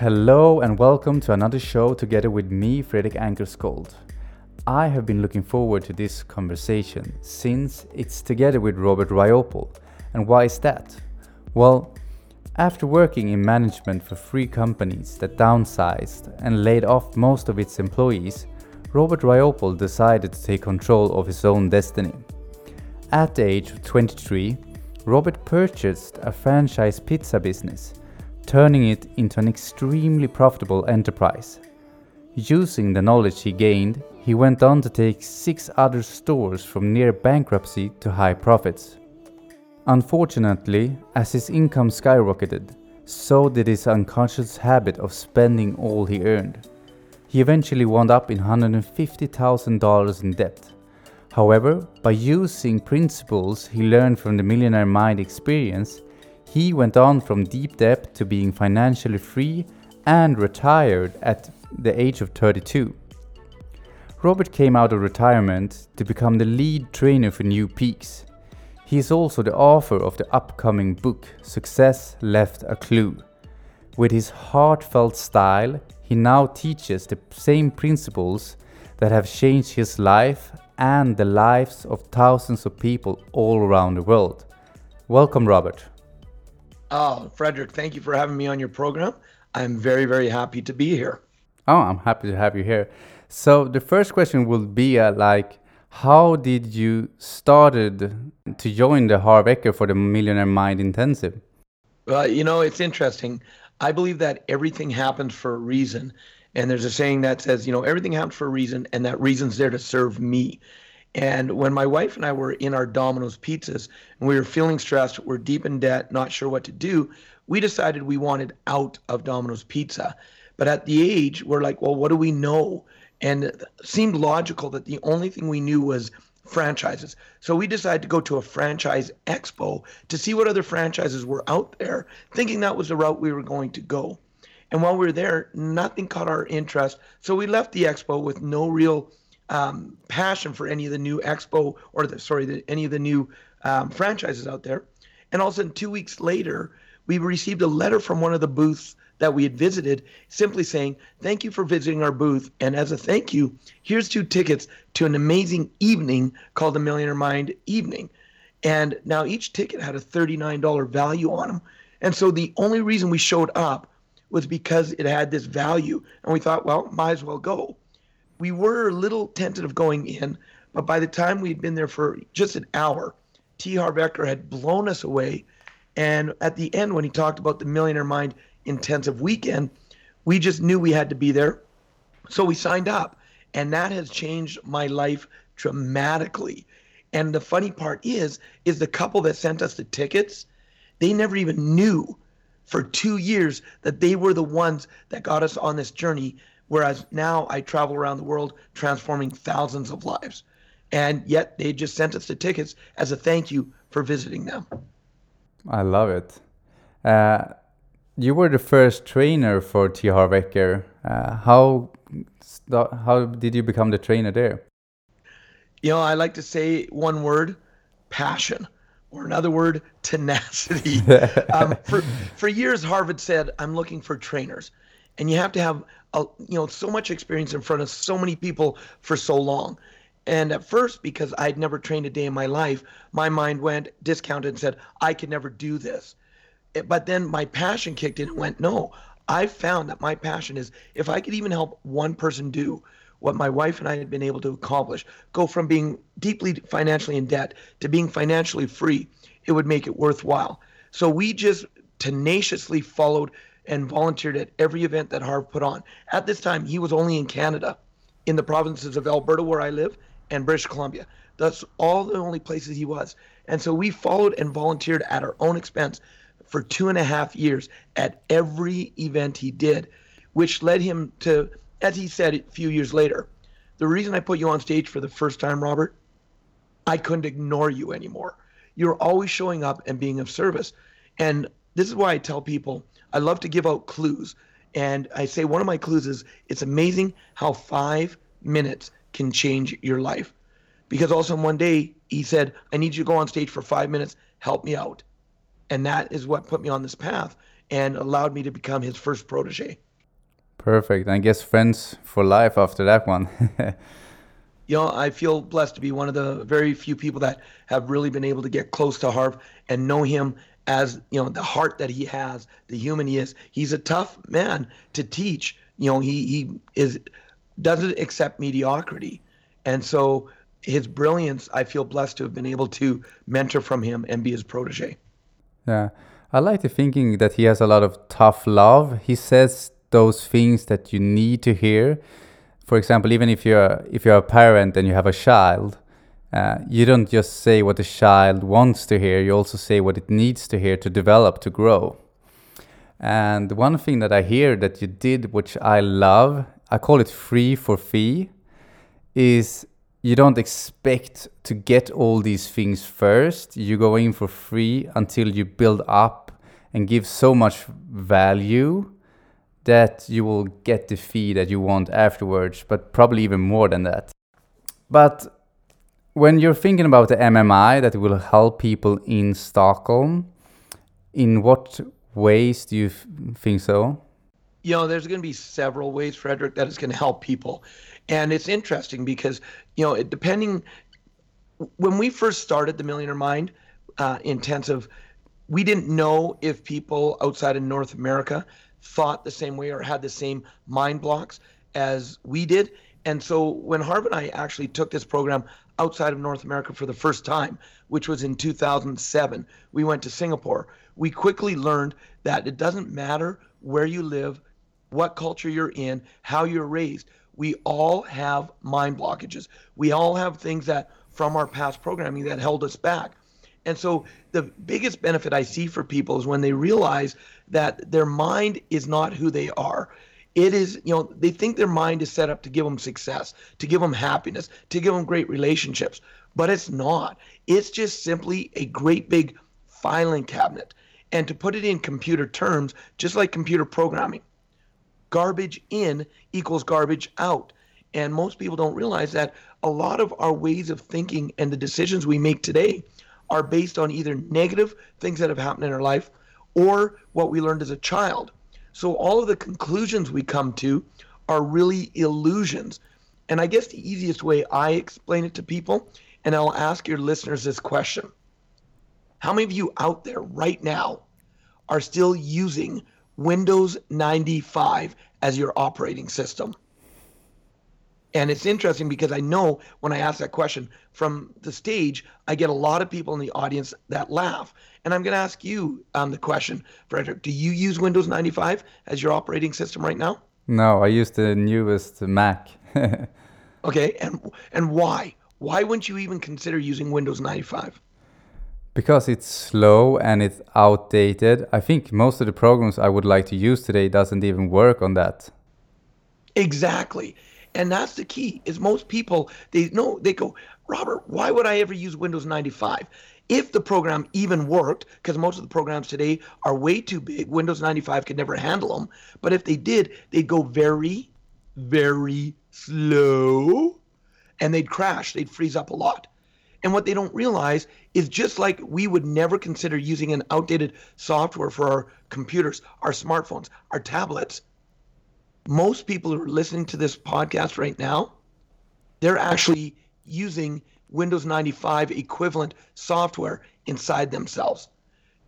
Hello and welcome to another show together with me, Fredrik Ankerskold. I have been looking forward to this conversation since it's together with Robert Riopel. And why is that? Well, after working in management for three companies that downsized and laid off most of its employees, Robert Riopel decided to take control of his own destiny. At the age of 23, Robert purchased a franchise pizza business turning it into an extremely profitable enterprise. Using the knowledge he gained, he went on to take six other stores from near bankruptcy to high profits. Unfortunately, as his income skyrocketed, so did his unconscious habit of spending all he earned. He eventually wound up in $150,000 in debt. However, by using principles he learned from the Millionaire Mind experience, he went on from deep debt to being financially free and retired at the age of 32. Robert came out of retirement to become the lead trainer for New Peaks. He is also the author of the upcoming book Success Left a Clue. With his heartfelt style, he now teaches the same principles that have changed his life and the lives of thousands of people all around the world. Welcome, Robert. Oh, Frederick, thank you for having me on your program. I'm very, very happy to be here. Oh, I'm happy to have you here. So the first question will be uh, like, how did you started to join the Harv for the Millionaire Mind Intensive? Well, you know, it's interesting. I believe that everything happens for a reason. And there's a saying that says, you know, everything happens for a reason, and that reason's there to serve me. And when my wife and I were in our Domino's pizzas and we were feeling stressed, we're deep in debt, not sure what to do, we decided we wanted out of Domino's Pizza. But at the age, we're like, well, what do we know? And it seemed logical that the only thing we knew was franchises. So we decided to go to a franchise expo to see what other franchises were out there, thinking that was the route we were going to go. And while we were there, nothing caught our interest. So we left the expo with no real um, passion for any of the new expo or the sorry the, any of the new um, franchises out there. And all of a sudden two weeks later we received a letter from one of the booths that we had visited simply saying thank you for visiting our booth. And as a thank you here's two tickets to an amazing evening called the millionaire mind evening. And now each ticket had a $39 value on them and so the only reason we showed up was because it had this value. And we thought well might as well go we were a little tentative going in, but by the time we'd been there for just an hour, T. Harv Eker had blown us away. And at the end, when he talked about the Millionaire Mind intensive weekend, we just knew we had to be there. So we signed up. And that has changed my life dramatically. And the funny part is, is the couple that sent us the tickets, they never even knew for two years that they were the ones that got us on this journey Whereas now I travel around the world transforming thousands of lives. And yet they just sent us the tickets as a thank you for visiting them. I love it. Uh, you were the first trainer for T. Harv Eker. Uh, how, how did you become the trainer there? You know, I like to say one word passion, or another word, tenacity. um, for, for years, Harvard said, I'm looking for trainers and you have to have a, you know so much experience in front of so many people for so long. And at first because i'd never trained a day in my life my mind went discounted and said i could never do this. Eh, but then my passion kicked in and went no i found that my passion is if i could even help one person do what my wife and i had been able to accomplish go from being deeply financially in debt to being financially free it would make it worthwhile. So we just tenaciously followed and volunteered at every event that Harv put on. At this time, he was only in Canada, in the provinces of Alberta, where I live, and British Columbia. That's all the only places he was. And so we followed and volunteered at our own expense for two and a half years at every event he did, which led him to, as he said a few years later, the reason I put you on stage for the first time, Robert, I couldn't ignore you anymore. You're always showing up and being of service. And this is why I tell people I love to give out clues. And I say one of my clues is it's amazing how five minutes can change your life. Because also one day he said, I need you to go on stage for five minutes, help me out. And that is what put me on this path and allowed me to become his first protege. Perfect. I guess friends for life after that one. you know, I feel blessed to be one of the very few people that have really been able to get close to Harv and know him as, you know, the heart that he has, the human he is. He's a tough man to teach. You know, he he is doesn't accept mediocrity. And so his brilliance, I feel blessed to have been able to mentor from him and be his protege. Yeah. I like the thinking that he has a lot of tough love. He says those things that you need to hear. For example, even if you're if you're a parent and you have a child, uh, you don't just say what the child wants to hear. You also say what it needs to hear to develop to grow. And one thing that I hear that you did, which I love, I call it free for fee, is you don't expect to get all these things first. You go in for free until you build up and give so much value that you will get the fee that you want afterwards, but probably even more than that. But when you're thinking about the MMI that will help people in Stockholm, in what ways do you think so? You know, there's going to be several ways, Frederick, that is going to help people. And it's interesting because, you know, it, depending, when we first started the Millionaire Mind uh, intensive, we didn't know if people outside of North America thought the same way or had the same mind blocks as we did. And so when Harv and I actually took this program outside of North America for the first time, which was in 2007, we went to Singapore. We quickly learned that it doesn't matter where you live, what culture you're in, how you're raised. We all have mind blockages. We all have things that from our past programming that held us back. And so the biggest benefit I see for people is when they realize that their mind is not who they are. It is, you know, they think their mind is set up to give them success, to give them happiness, to give them great relationships, but it's not. It's just simply a great big filing cabinet. And to put it in computer terms, just like computer programming, garbage in equals garbage out. And most people don't realize that a lot of our ways of thinking and the decisions we make today are based on either negative things that have happened in our life or what we learned as a child. So all of the conclusions we come to are really illusions. And I guess the easiest way I explain it to people, and I'll ask your listeners this question How many of you out there right now are still using Windows 95 as your operating system? And it's interesting because I know when I ask that question from the stage, I get a lot of people in the audience that laugh. And I'm going to ask you um, the question, Frederick. Do you use Windows 95 as your operating system right now? No, I use the newest Mac. okay, and and why? Why wouldn't you even consider using Windows 95? Because it's slow and it's outdated. I think most of the programs I would like to use today doesn't even work on that. Exactly. And that's the key is most people, they know, they go, Robert, why would I ever use Windows 95? If the program even worked, because most of the programs today are way too big, Windows 95 could never handle them. But if they did, they'd go very, very slow and they'd crash. They'd freeze up a lot. And what they don't realize is just like we would never consider using an outdated software for our computers, our smartphones, our tablets, most people who are listening to this podcast right now, they're actually using Windows 95 equivalent software inside themselves.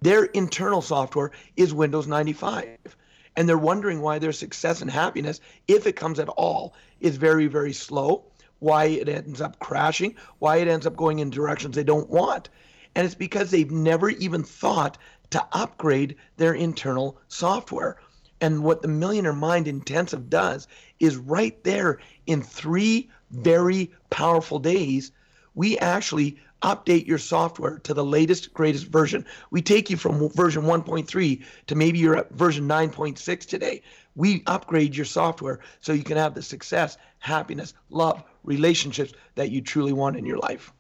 Their internal software is Windows 95. And they're wondering why their success and happiness, if it comes at all, is very, very slow, why it ends up crashing, why it ends up going in directions they don't want. And it's because they've never even thought to upgrade their internal software. And what the Millionaire Mind Intensive does is right there in three very powerful days, we actually update your software to the latest, greatest version. We take you from version 1.3 to maybe you're at version 9.6 today. We upgrade your software so you can have the success, happiness, love, relationships that you truly want in your life.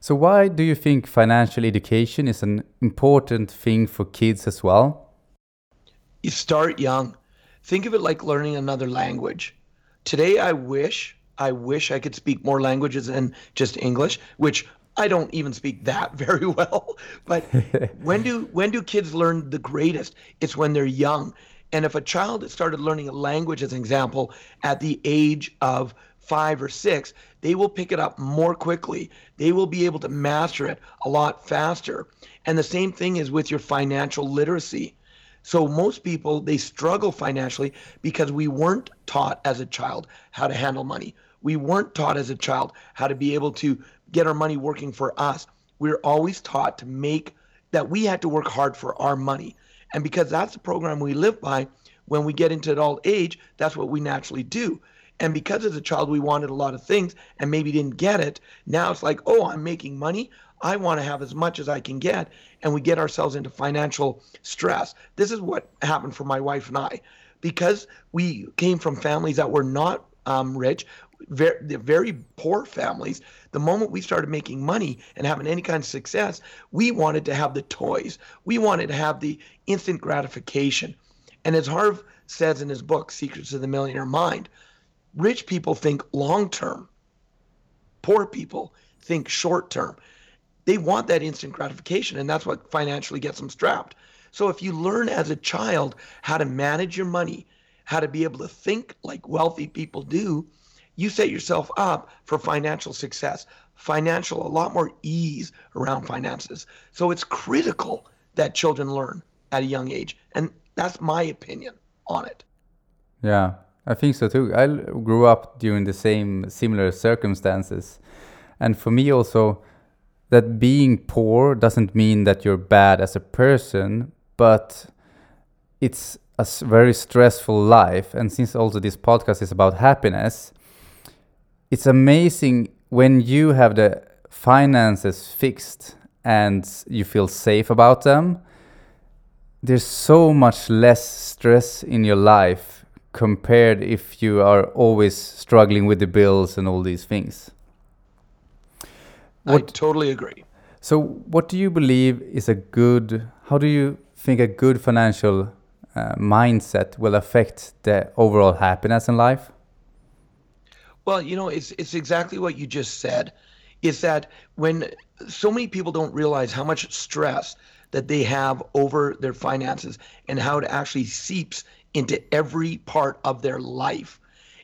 So, why do you think financial education is an important thing for kids as well? You start young. Think of it like learning another language. Today, I wish, I wish I could speak more languages than just English, which I don't even speak that very well. But when do when do kids learn the greatest? It's when they're young. And if a child started learning a language, as an example, at the age of five or six, they will pick it up more quickly. They will be able to master it a lot faster. And the same thing is with your financial literacy. So most people they struggle financially because we weren't taught as a child how to handle money. We weren't taught as a child how to be able to get our money working for us. We we're always taught to make that we had to work hard for our money. And because that's the program we live by, when we get into adult age, that's what we naturally do. And because as a child we wanted a lot of things and maybe didn't get it, now it's like, oh, I'm making money. I want to have as much as I can get. And we get ourselves into financial stress. This is what happened for my wife and I. Because we came from families that were not um, rich, very, very poor families, the moment we started making money and having any kind of success, we wanted to have the toys. We wanted to have the instant gratification. And as Harv says in his book, Secrets of the Millionaire Mind, rich people think long term, poor people think short term. They want that instant gratification, and that's what financially gets them strapped. So if you learn as a child how to manage your money, how to be able to think like wealthy people do, you set yourself up for financial success, financial, a lot more ease around finances. So it's critical that children learn at a young age. And that's my opinion on it. Yeah, I think so too. I grew up during the same similar circumstances. And for me also, that being poor doesn't mean that you're bad as a person, but it's a very stressful life. And since also this podcast is about happiness, it's amazing when you have the finances fixed and you feel safe about them there's so much less stress in your life compared if you are always struggling with the bills and all these things what, I totally agree. So, what do you believe is a good? How do you think a good financial uh, mindset will affect the overall happiness in life? Well, you know, it's it's exactly what you just said. Is that when so many people don't realize how much stress that they have over their finances and how it actually seeps into every part of their life.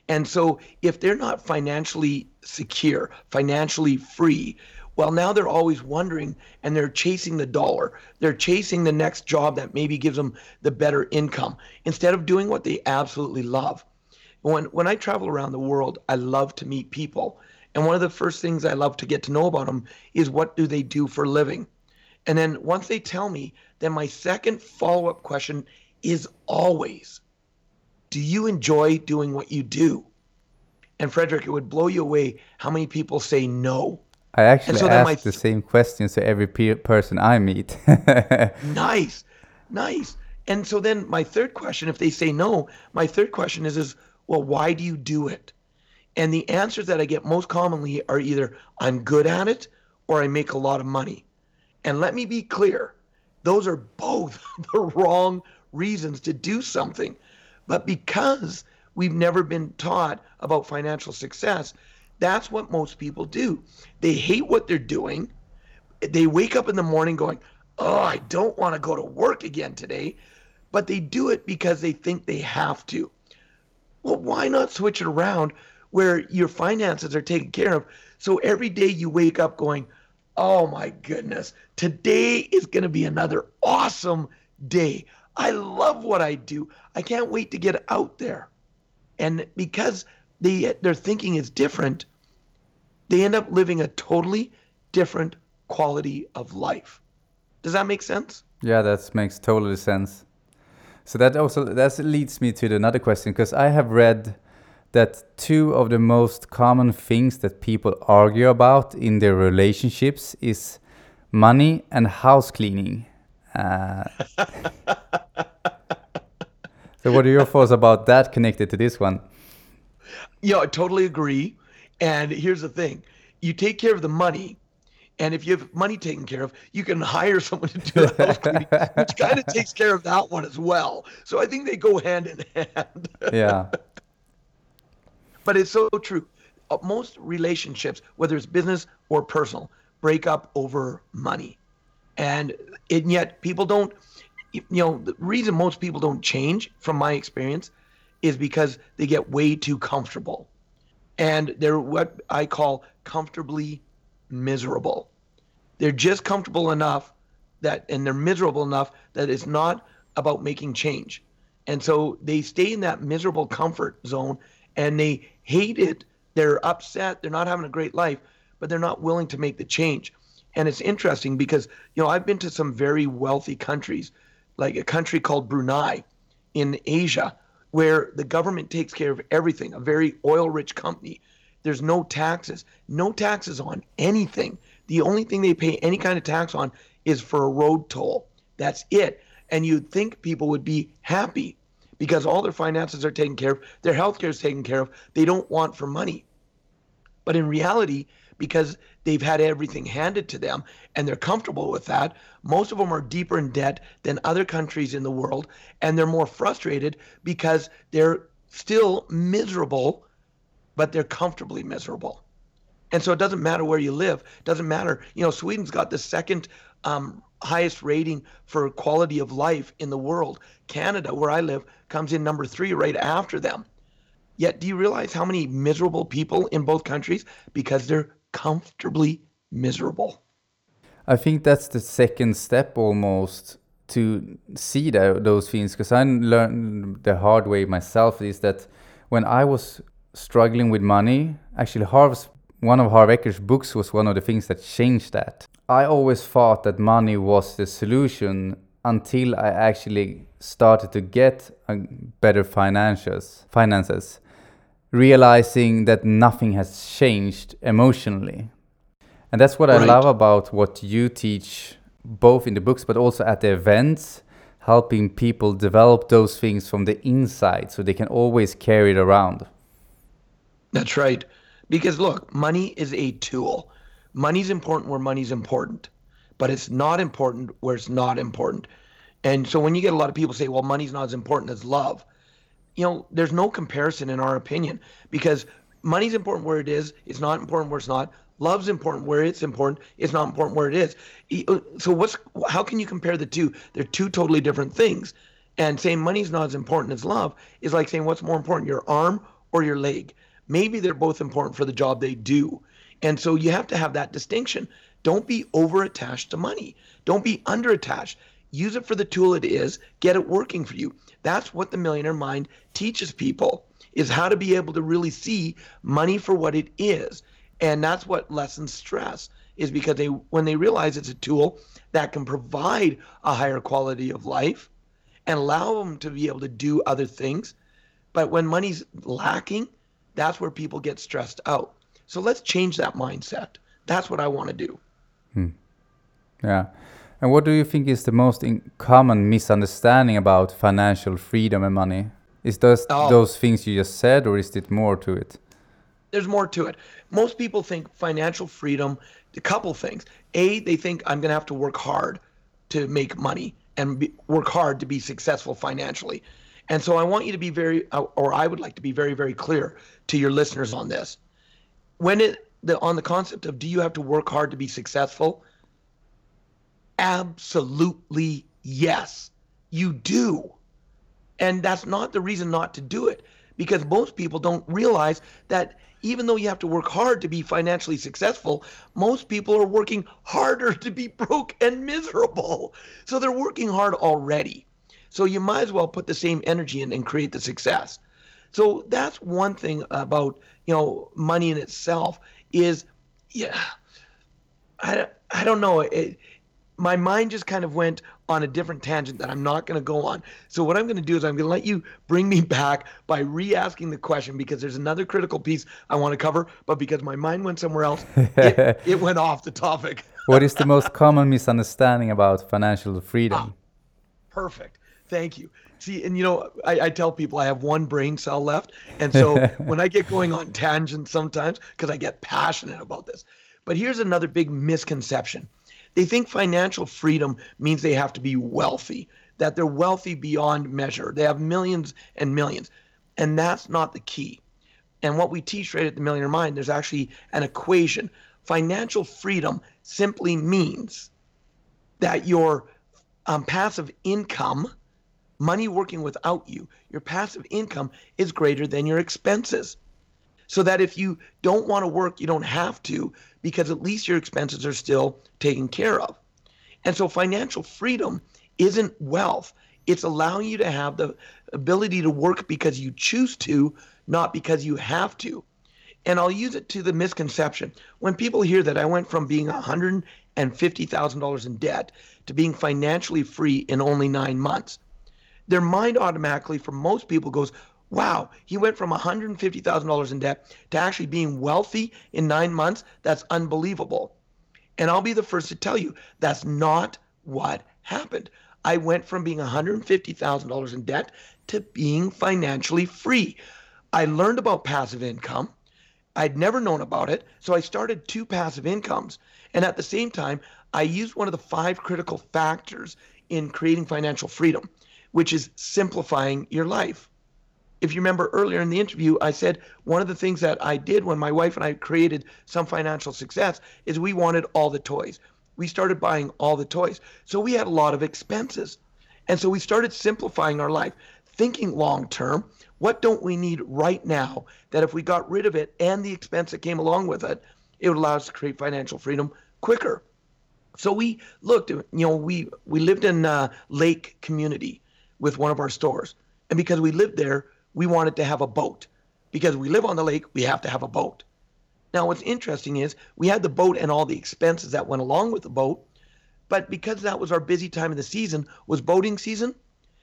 And so if they're not financially secure, financially free, well, now they're always wondering and they're chasing the dollar. They're chasing the next job that maybe gives them the better income instead of doing what they absolutely love. When when I travel around the world, I love to meet people. And one of the first things I love to get to know about them is what do they do for a living? And then once they tell me, then my second follow-up question is always, do you enjoy doing what you do? And Frederick, it would blow you away how many people say no. I actually so ask the same questions to every person I meet. nice, nice. And so then my third question, if they say no, my third question is, is well, why do you do it? And the answers that I get most commonly are either I'm good at it or I make a lot of money. And let me be clear, those are both the wrong reasons to do something. But because we've never been taught about financial success, that's what most people do. They hate what they're doing. They wake up in the morning going, Oh, I don't want to go to work again today. But they do it because they think they have to. Well, why not switch it around where your finances are taken care of? So every day you wake up going, oh my goodness, today is going to be another awesome day. I love what I do. I can't wait to get out there. And because they, their thinking is different, they end up living a totally different quality of life. Does that make sense? Yeah, that makes totally sense. So that also that leads me to another question because I have read that two of the most common things that people argue about in their relationships is money and house cleaning. Uh, so what are your thoughts about that connected to this one? Yeah, I totally agree. And here's the thing: you take care of the money, and if you have money taken care of, you can hire someone to do house cleaning, which kind of takes care of that one as well. So I think they go hand in hand. yeah. But it's so true. Uh, most relationships, whether it's business or personal, break up over money. And, and yet people don't, you know, the reason most people don't change, from my experience, is because they get way too comfortable. And they're what I call comfortably miserable. They're just comfortable enough that, and they're miserable enough that it's not about making change. And so they stay in that miserable comfort zone and they hate it. They're upset. They're not having a great life, but they're not willing to make the change. And it's interesting because, you know, I've been to some very wealthy countries, like a country called Brunei in Asia, where the government takes care of everything, a very oil rich company. There's no taxes, no taxes on anything. The only thing they pay any kind of tax on is for a road toll. That's it. And you'd think people would be happy because all their finances are taken care of, their health care is taken care of. They don't want for money. But in reality, because they've had everything handed to them and they're comfortable with that. Most of them are deeper in debt than other countries in the world and they're more frustrated because they're still miserable, but they're comfortably miserable. And so it doesn't matter where you live. Doesn't matter. You know, Sweden's got the second um, highest rating for quality of life in the world. Canada, where I live, comes in number three right after them. Yet, do you realize how many miserable people in both countries? Because they're comfortably miserable. I think that's the second step almost to see those things because I learned the hard way myself is that when I was struggling with money, actually Harv's one of Harv Eker's books was one of the things that changed that. I always thought that money was the solution until I actually started to get uh, better finances, finances realizing that nothing has changed emotionally. And that's what right. I love about what you teach, both in the books but also at the events, helping people develop those things from the inside so they can always carry it around. That's right. Because look, money is a tool. Money's important where money's important, but it's not important where it's not important. And so when you get a lot of people say, well, money's not as important as love, you know, there's no comparison in our opinion because money's important where it is. It's not important where it's not. Love's important where it's important. It's not important where it is. Uh, so what's how can you compare the two? They're two totally different things. And saying money's not as important as love is like saying what's more important, your arm or your leg. Maybe they're both important for the job they do. And so you have to have that distinction. Don't be over attached to money. Don't be under attached. Use it for the tool it is. Get it working for you. That's what the millionaire mind teaches people is how to be able to really see money for what it is. And that's what lessens stress is because they when they realize it's a tool that can provide a higher quality of life and allow them to be able to do other things. But when money's lacking, that's where people get stressed out. So let's change that mindset. That's what I want to do. Hmm. Yeah. And what do you think is the most common misunderstanding about financial freedom and money? Is those oh. those things you just said, or is it more to it? There's more to it. Most people think financial freedom. A couple things. A, they think I'm going to have to work hard to make money and be, work hard to be successful financially. And so I want you to be very, uh, or I would like to be very, very clear to your listeners on this. When it the on the concept of do you have to work hard to be successful? Absolutely yes, you do. And that's not the reason not to do it because most people don't realize that even though you have to work hard to be financially successful, most people are working harder to be broke and miserable. So they're working hard already. So you might as well put the same energy in and create the success. So that's one thing about, you know, money in itself is yeah, I, I don't know. It, my mind just kind of went on a different tangent that I'm not going to go on. So what I'm going to do is I'm going to let you bring me back by re-asking the question because there's another critical piece I want to cover, but because my mind went somewhere else, it, it went off the topic. what is the most common misunderstanding about financial freedom? Ah, perfect. Thank you. See, and you know, I, I, tell people I have one brain cell left. And so when I get going on tangents sometimes, because I get passionate about this. But here's another big misconception they think financial freedom means they have to be wealthy, that they're wealthy beyond measure. They have millions and millions. And that's not the key. And what we teach right at the Millionaire Mind, there's actually an equation. Financial freedom simply means that your um, passive income, money working without you, your passive income is greater than your expenses. So that if you don't want to work, you don't have to because at least your expenses are still taken care of. And so financial freedom isn't wealth. It's allowing you to have the ability to work because you choose to, not because you have to. And I'll use it to the misconception. When people hear that I went from being $150,000 in debt to being financially free in only nine months, their mind automatically, for most people, goes, wow, he went from $150,000 in debt to actually being wealthy in nine months. That's unbelievable. And I'll be the first to tell you that's not what happened. I went from being $150,000 in debt to being financially free. I learned about passive income. I'd never known about it. So I started two passive incomes. And at the same time, I used one of the five critical factors in creating financial freedom, which is simplifying your life if you remember earlier in the interview, I said one of the things that I did when my wife and I created some financial success is we wanted all the toys. We started buying all the toys. So we had a lot of expenses. And so we started simplifying our life, thinking long term. What don't we need right now that if we got rid of it and the expense that came along with it, it would allow us to create financial freedom quicker? So we looked, you know, we, we lived in a lake community with one of our stores. And because we lived there, we wanted to have a boat. Because we live on the lake, we have to have a boat. Now, what's interesting is we had the boat and all the expenses that went along with the boat, but because that was our busy time of the season, was boating season,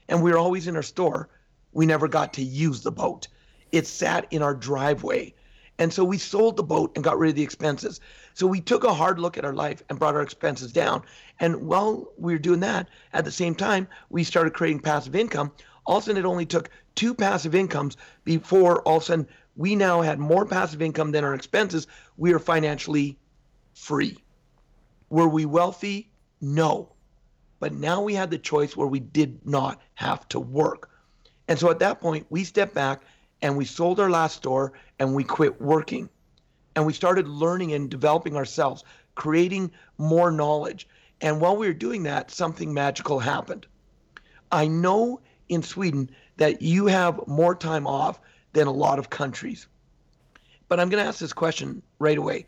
and we were always in our store, we never got to use the boat. It sat in our driveway. And so we sold the boat and got rid of the expenses. So we took a hard look at our life and brought our expenses down. And while we were doing that, at the same time, we started creating passive income all of a sudden it only took two passive incomes before all of a sudden we now had more passive income than our expenses. We are financially free. Were we wealthy? No. But now we had the choice where we did not have to work. And so at that point, we stepped back and we sold our last store and we quit working. And we started learning and developing ourselves, creating more knowledge. And while we were doing that, something magical happened. I know in Sweden that you have more time off than a lot of countries. But I'm going to ask this question right away.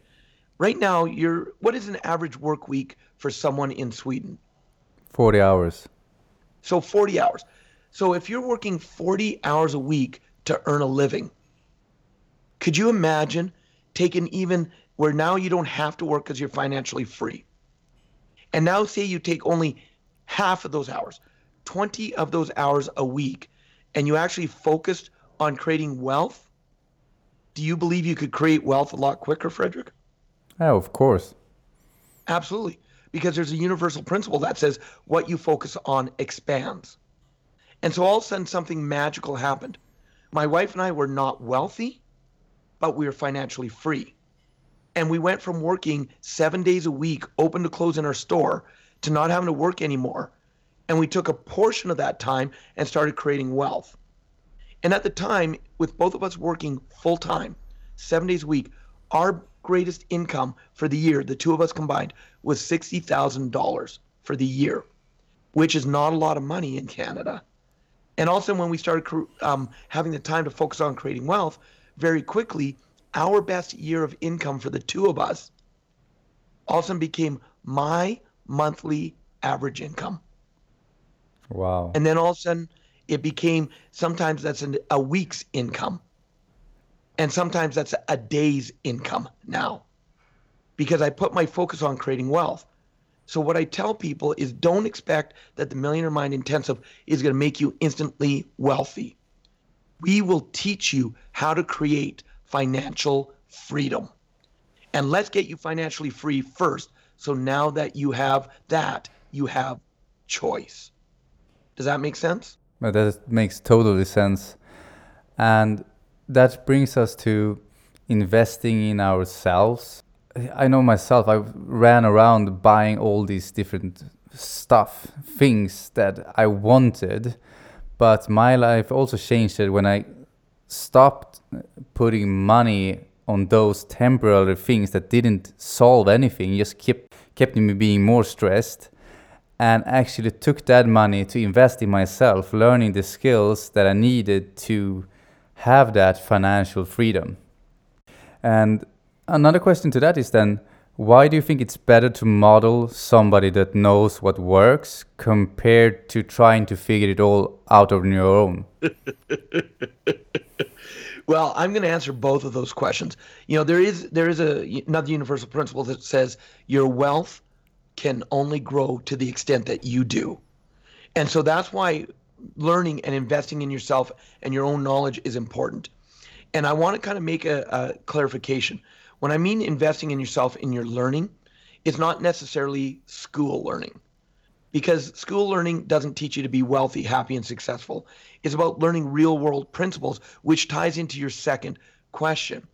Right now, you're what is an average work week for someone in Sweden? 40 hours. So 40 hours. So if you're working 40 hours a week to earn a living, could you imagine taking even where now you don't have to work because you're financially free? And now say you take only half of those hours. 20 of those hours a week and you actually focused on creating wealth, do you believe you could create wealth a lot quicker, Frederick? Oh, of course. Absolutely. Because there's a universal principle that says what you focus on expands. And so all of a sudden, something magical happened. My wife and I were not wealthy, but we were financially free. And we went from working seven days a week, open to close in our store, to not having to work anymore and we took a portion of that time and started creating wealth. And at the time, with both of us working full time, seven days a week, our greatest income for the year, the two of us combined, was $60,000 for the year, which is not a lot of money in Canada. And also, when we started um, having the time to focus on creating wealth, very quickly, our best year of income for the two of us also became my monthly average income. Wow. And then all of a sudden, it became sometimes that's an, a week's income. And sometimes that's a day's income now because I put my focus on creating wealth. So, what I tell people is don't expect that the Millionaire Mind Intensive is going to make you instantly wealthy. We will teach you how to create financial freedom. And let's get you financially free first. So, now that you have that, you have choice. Does that make sense? Well, that makes totally sense. And that brings us to investing in ourselves. I know myself, I ran around buying all these different stuff, things that I wanted. But my life also changed when I stopped putting money on those temporary things that didn't solve anything, just kept kept me being more stressed and actually took that money to invest in myself, learning the skills that I needed to have that financial freedom. And another question to that is then why do you think it's better to model somebody that knows what works compared to trying to figure it all out on your own? well, I'm going to answer both of those questions. You know, there is there is a another universal principle that says your wealth can only grow to the extent that you do. And so that's why learning and investing in yourself and your own knowledge is important. And I want to kind of make a, a clarification. When I mean investing in yourself in your learning, it's not necessarily school learning because school learning doesn't teach you to be wealthy, happy, and successful. It's about learning real world principles, which ties into your second question.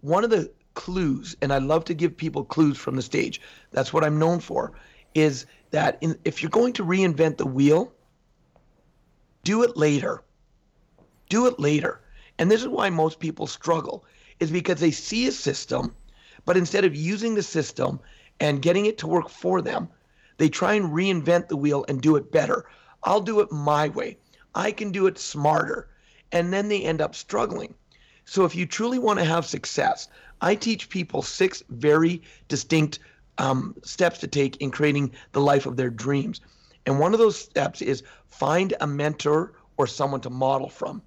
One of the clues, and I love to give people clues from the stage, that's what I'm known for, is that in, if you're going to reinvent the wheel, do it later. Do it later. And this is why most people struggle is because they see a system, but instead of using the system and getting it to work for them, they try and reinvent the wheel and do it better. I'll do it my way. I can do it smarter. And then they end up struggling. So if you truly want to have success, I teach people six very distinct um, steps to take in creating the life of their dreams. And one of those steps is find a mentor or someone to model from.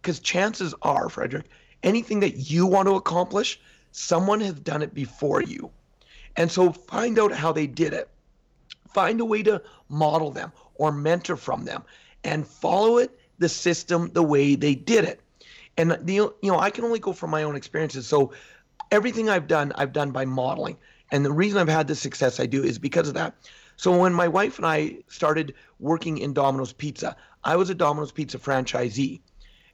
Because chances are, Frederick, anything that you want to accomplish, someone has done it before you. And so find out how they did it. Find a way to model them or mentor from them and follow it, the system, the way they did it. And you know, I can only go from my own experiences. So everything I've done, I've done by modeling. And the reason I've had the success I do is because of that. So when my wife and I started working in Domino's Pizza, I was a Domino's Pizza franchisee.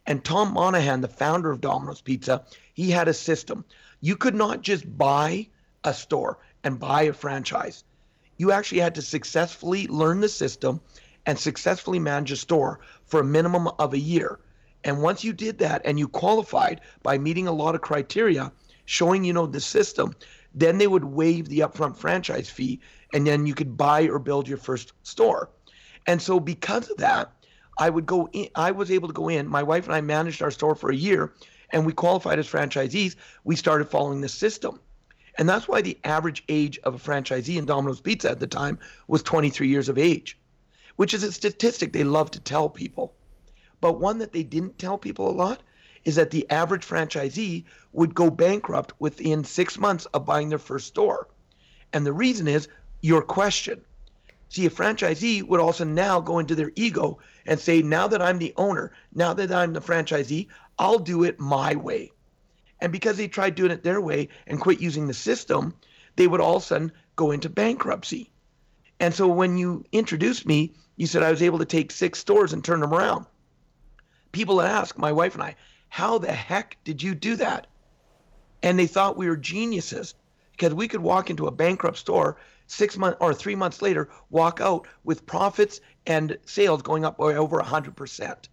And Tom Monaghan, the founder of Domino's Pizza, he had a system. You could not just buy a store and buy a franchise. You actually had to successfully learn the system and successfully manage a store for a minimum of a year. And once you did that and you qualified by meeting a lot of criteria, showing you know the system, then they would waive the upfront franchise fee and then you could buy or build your first store. And so because of that, I would go in, I was able to go in. My wife and I managed our store for a year and we qualified as franchisees. We started following the system. And that's why the average age of a franchisee in Domino's Pizza at the time was 23 years of age, which is a statistic they love to tell people. But one that they didn't tell people a lot is that the average franchisee would go bankrupt within six months of buying their first store. And the reason is your question. See, a franchisee would also now go into their ego and say, now that I'm the owner, now that I'm the franchisee, I'll do it my way. And because they tried doing it their way and quit using the system, they would all of a sudden go into bankruptcy. And so when you introduced me, you said I was able to take six stores and turn them around. People ask my wife and I, how the heck did you do that? And they thought we were geniuses because we could walk into a bankrupt store six months or three months later, walk out with profits and sales going up by over 100%.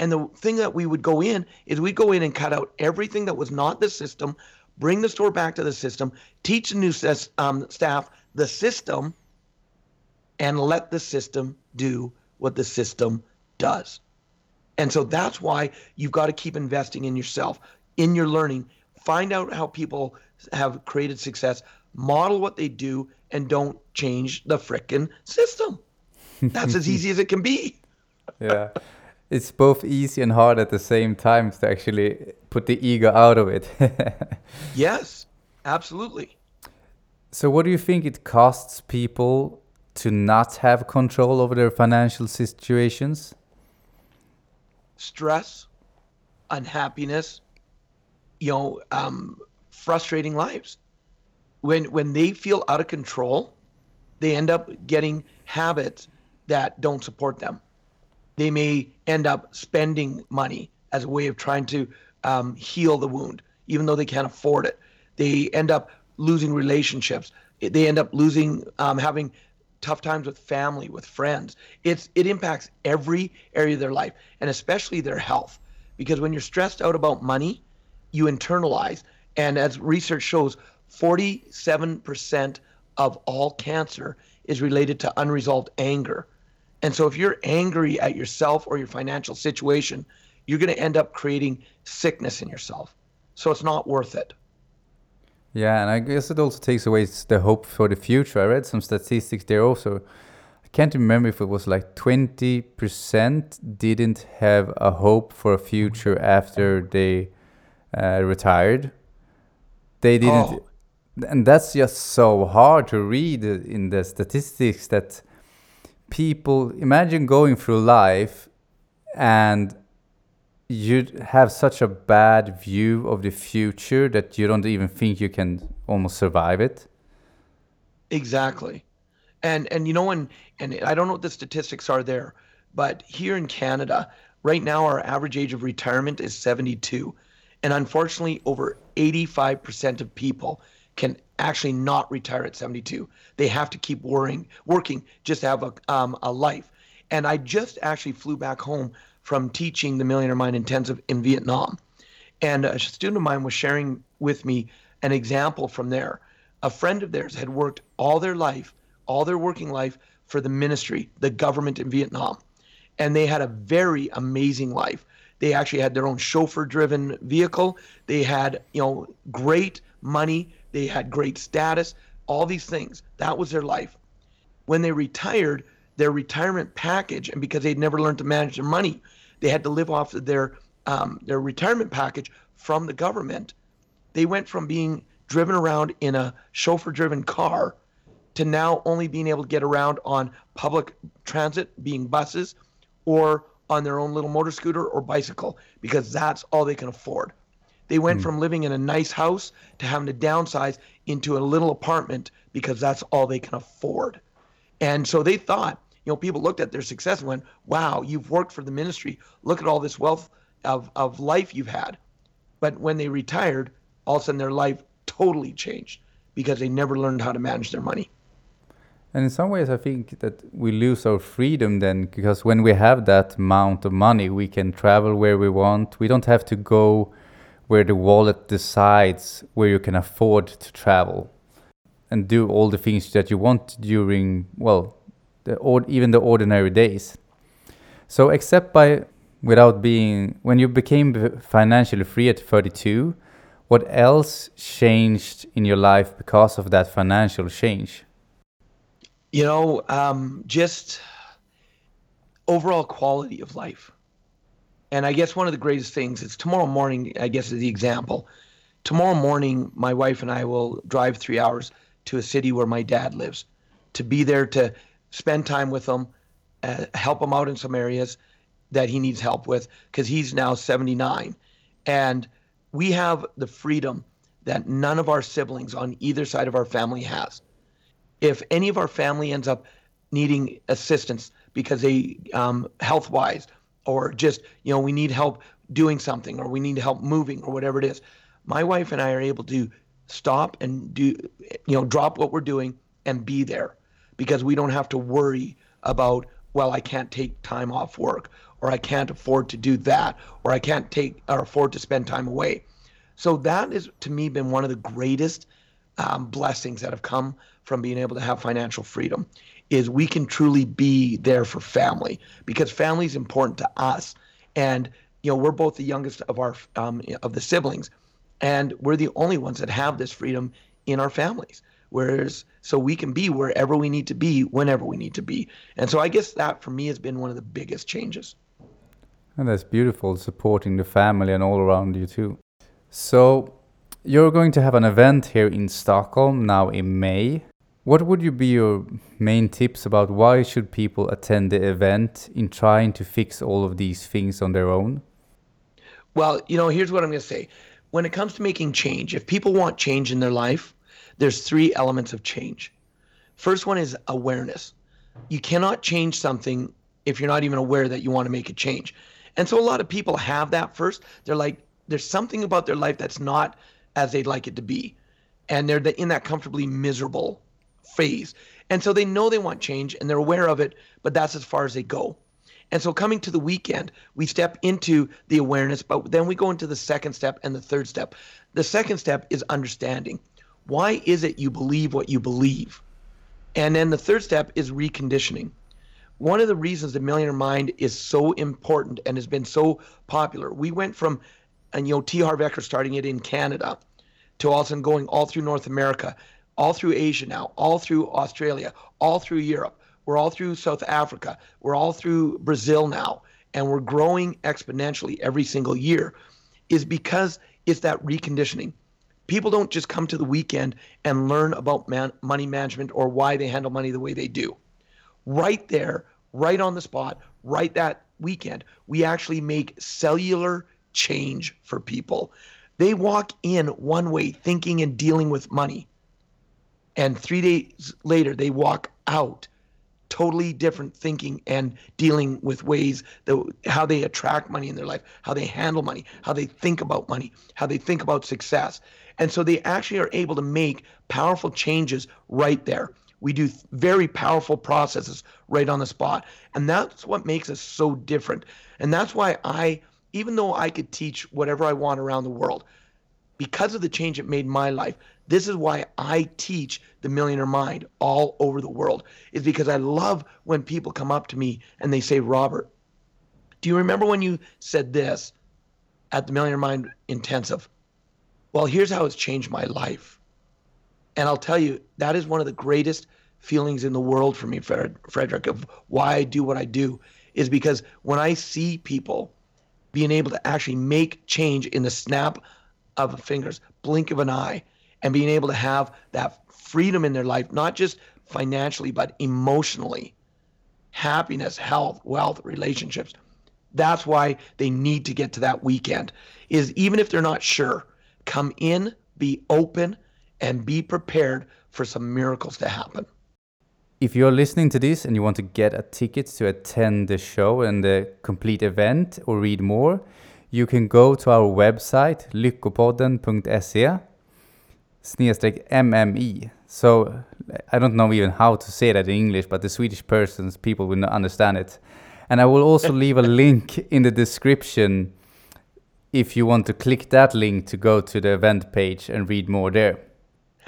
And the thing that we would go in is we'd go in and cut out everything that was not the system, bring the store back to the system, teach the new um, staff the system, and let the system do what the system does. And so that's why you've got to keep investing in yourself, in your learning. Find out how people have created success, model what they do, and don't change the frickin' system. That's as easy as it can be. yeah. It's both easy and hard at the same time to actually put the ego out of it. yes, absolutely. So, what do you think it costs people to not have control over their financial situations? Stress, unhappiness, you know, um, frustrating lives. When when they feel out of control, they end up getting habits that don't support them. They may end up spending money as a way of trying to um, heal the wound, even though they can't afford it. They end up losing relationships. They end up losing um, having tough times with family, with friends. It's it impacts every area of their life and especially their health. Because when you're stressed out about money, you internalize. And as research shows, 47% of all cancer is related to unresolved anger. And so if you're angry at yourself or your financial situation, you're going to end up creating sickness in yourself. So it's not worth it. Yeah, and I guess it also takes away the hope for the future. I read some statistics there also. I can't remember if it was like 20% didn't have a hope for a future after they uh, retired. They didn't. Oh. And that's just so hard to read in the statistics that people imagine going through life and you have such a bad view of the future that you don't even think you can almost survive it? Exactly. And and you know and and i don't know what the statistics are there but here in canada right now our average age of retirement is 72 and unfortunately over 85% of people can actually not retire at 72 they have to keep worrying working just to have a, um, a life. And i just actually flew back home from teaching the Millionaire Mind Intensive in Vietnam. And a student of mine was sharing with me an example from there. A friend of theirs had worked all their life, all their working life for the ministry, the government in Vietnam. And they had a very amazing life. They actually had their own chauffeur driven vehicle. They had, you know, great money. They had great status, all these things. That was their life. When they retired, their retirement package, and because they'd never learned to manage their money, they had to live off their um, their retirement package from the government. They went from being driven around in a chauffeur-driven car to now only being able to get around on public transit, being buses, or on their own little motor scooter or bicycle, because that's all they can afford. They went mm. from living in a nice house to having to downsize into a little apartment because that's all they can afford. And so they thought you know, people looked at their success and went, wow, you've worked for the ministry. Look at all this wealth of, of life you've had. But when they retired, all of a sudden their life totally changed because they never learned how to manage their money. And in some ways, I think that we lose our freedom then because when we have that amount of money, we can travel where we want. We don't have to go where the wallet decides where you can afford to travel and do all the things that you want during, well, the or, even the ordinary days. So except by without being when you became financially free at 32, what else changed in your life because of that financial change? You know, um, just overall quality of life. And I guess one of the greatest things is tomorrow morning, I guess is the example. Tomorrow morning, my wife and I will drive three hours to a city where my dad lives to be there to spend time with him, uh, help him out in some areas that he needs help with because he's now 79. And we have the freedom that none of our siblings on either side of our family has. If any of our family ends up needing assistance because they um, health wise or just you know we need help doing something or we need help moving or whatever it is my wife and i are able to stop and do you know drop what we're doing and be there because we don't have to worry about, well, I can't take time off work or I can't afford to do that or I can't take or afford to spend time away. So that is to me been one of the greatest um, blessings that have come from being able to have financial freedom is we can truly be there for family because family is important to us and you know we're both the youngest of our um, of the siblings and we're the only ones that have this freedom in our families whereas so we can be wherever we need to be whenever we need to be. And so i guess that for me has been one of the biggest changes. And that's beautiful supporting the family and all around you too. So you're going to have an event here in stockholm now in may. What would you be your main tips about why should people attend the event in trying to fix all of these things on their own? Well you know here's what i'm going to say. When it comes to making change if people want change in their life there's three elements of change. First one is awareness. You cannot change something if you're not even aware that you want to make a change. And so a lot of people have that first. They're like, there's something about their life that's not as they'd like it to be. And they're in that comfortably miserable phase. And so they know they want change and they're aware of it, but that's as far as they go. And so coming to the weekend, we step into the awareness, but then we go into the second step and the third step. The second step is understanding. Why is it you believe what you believe? And then the third step is reconditioning. One of the reasons the Millionaire Mind is so important and has been so popular, we went from, and you know, T. Harv Eker starting it in Canada to all of a sudden going all through North America, all through Asia now, all through Australia, all through Europe. We're all through South Africa. We're all through Brazil now. And we're growing exponentially every single year, is because it's that reconditioning. People don't just come to the weekend and learn about man- money management or why they handle money the way they do. Right there, right on the spot, right that weekend, we actually make cellular change for people. They walk in one way thinking and dealing with money. And three days later, they walk out totally different thinking and dealing with ways that how they attract money in their life, how they handle money, how they think about money, how they think about success. And so they actually are able to make powerful changes right there. We do very powerful processes right on the spot. And that's what makes us so different. And that's why I, even though I could teach whatever I want around the world, because of the change it made my life, this is why I teach the millionaire mind all over the world, is because I love when people come up to me and they say, Robert, do you remember when you said this at the Millionaire Mind Intensive? Well, here's how it's changed my life. And I'll tell you, that is one of the greatest feelings in the world for me, Frederick, of why I do what I do, is because when I see people being able to actually make change in the snap of fingers, blink of an eye, and being able to have that freedom in their life, not just financially, but emotionally, happiness, health, wealth, relationships. That's why they need to get to that weekend. Is even if they're not sure, come in, be open, and be prepared for some miracles to happen. If you're listening to this and you want to get a ticket to attend the show and the complete event or read more, you can go to our website lyckopodden.se snedstreck MME. So I don't know even how to say that in English, but the Swedish persons, people will not understand it. And I will also leave a link in the description if you want to click that link to go to the event page and read more there.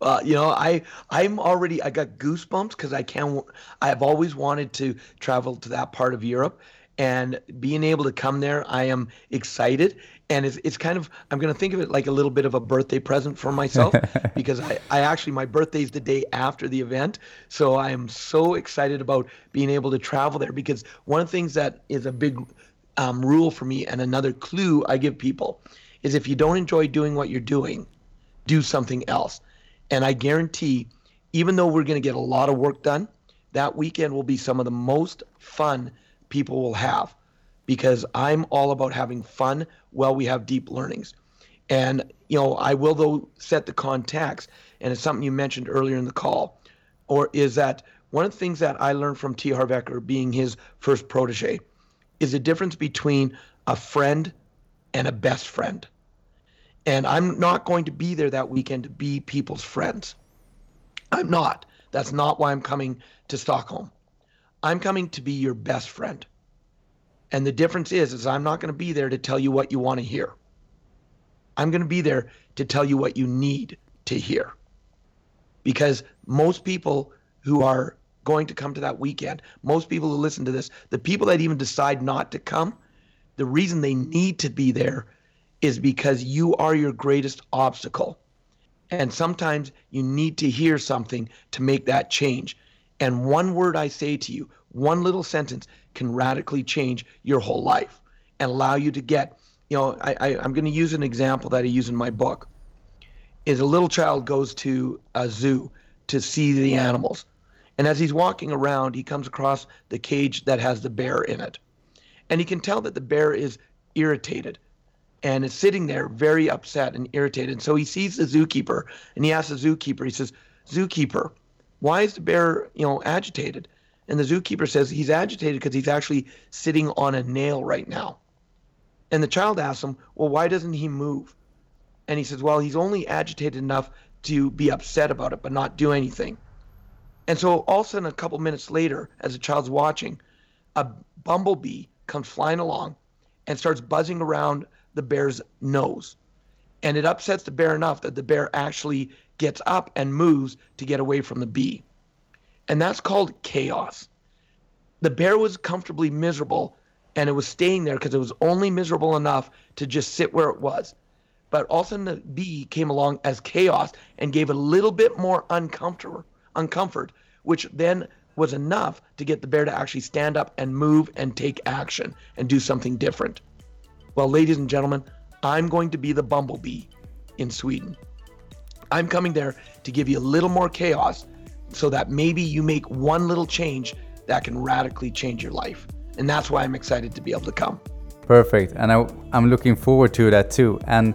well, you know, I I'm already I got goosebumps because I can't. I've always wanted to travel to that part of Europe, and being able to come there, I am excited. And it's, it's kind of, I'm going to think of it like a little bit of a birthday present for myself because I, I actually, my birthday is the day after the event. So I am so excited about being able to travel there because one of the things that is a big um, rule for me and another clue I give people is if you don't enjoy doing what you're doing, do something else. And I guarantee, even though we're going to get a lot of work done, that weekend will be some of the most fun people will have because I'm all about having fun while we have deep learnings. And, you know, I will, though, set the contacts. and it's something you mentioned earlier in the call, or is that one of the things that I learned from T. Harv Eker being his first protege is the difference between a friend and a best friend. And I'm not going to be there that weekend to be people's friends. I'm not. That's not why I'm coming to Stockholm. I'm coming to be your best friend. And the difference is, is I'm not going to be there to tell you what you want to hear. I'm going to be there to tell you what you need to hear. Because most people who are going to come to that weekend, most people who listen to this, the people that even decide not to come, the reason they need to be there is because you are your greatest obstacle. And sometimes you need to hear something to make that change. And one word I say to you, one little sentence can radically change your whole life and allow you to get, you know, I, I, I'm going to use an example that I use in my book. Is a little child goes to a zoo to see the animals. And as he's walking around, he comes across the cage that has the bear in it. And he can tell that the bear is irritated and is sitting there very upset and irritated. So he sees the zookeeper and he asks the zookeeper, he says, Zookeeper, why is the bear, you know, agitated? And the zookeeper says he's agitated because he's actually sitting on a nail right now. And the child asks him, Well, why doesn't he move? And he says, Well, he's only agitated enough to be upset about it, but not do anything. And so all of a sudden, a couple minutes later, as the child's watching, a bumblebee comes flying along and starts buzzing around the bear's nose. And it upsets the bear enough that the bear actually gets up and moves to get away from the bee. And that's called chaos. The bear was comfortably miserable and it was staying there because it was only miserable enough to just sit where it was. But all of a sudden, the bee came along as chaos and gave a little bit more uncomfort, uncomfort, which then was enough to get the bear to actually stand up and move and take action and do something different. Well, ladies and gentlemen, I'm going to be the bumblebee in Sweden. I'm coming there to give you a little more chaos so that maybe you make one little change that can radically change your life. And that's why I'm excited to be able to come. Perfect. And I, am looking forward to that too. And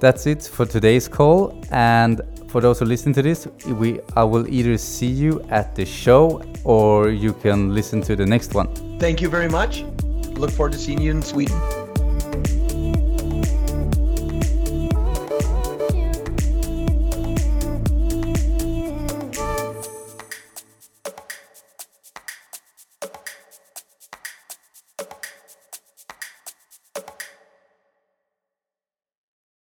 that's it for today's call. And for those who listen to this, we I will either see you at the show or you can listen to the next one. Thank you very much. Look forward to seeing you in Sweden.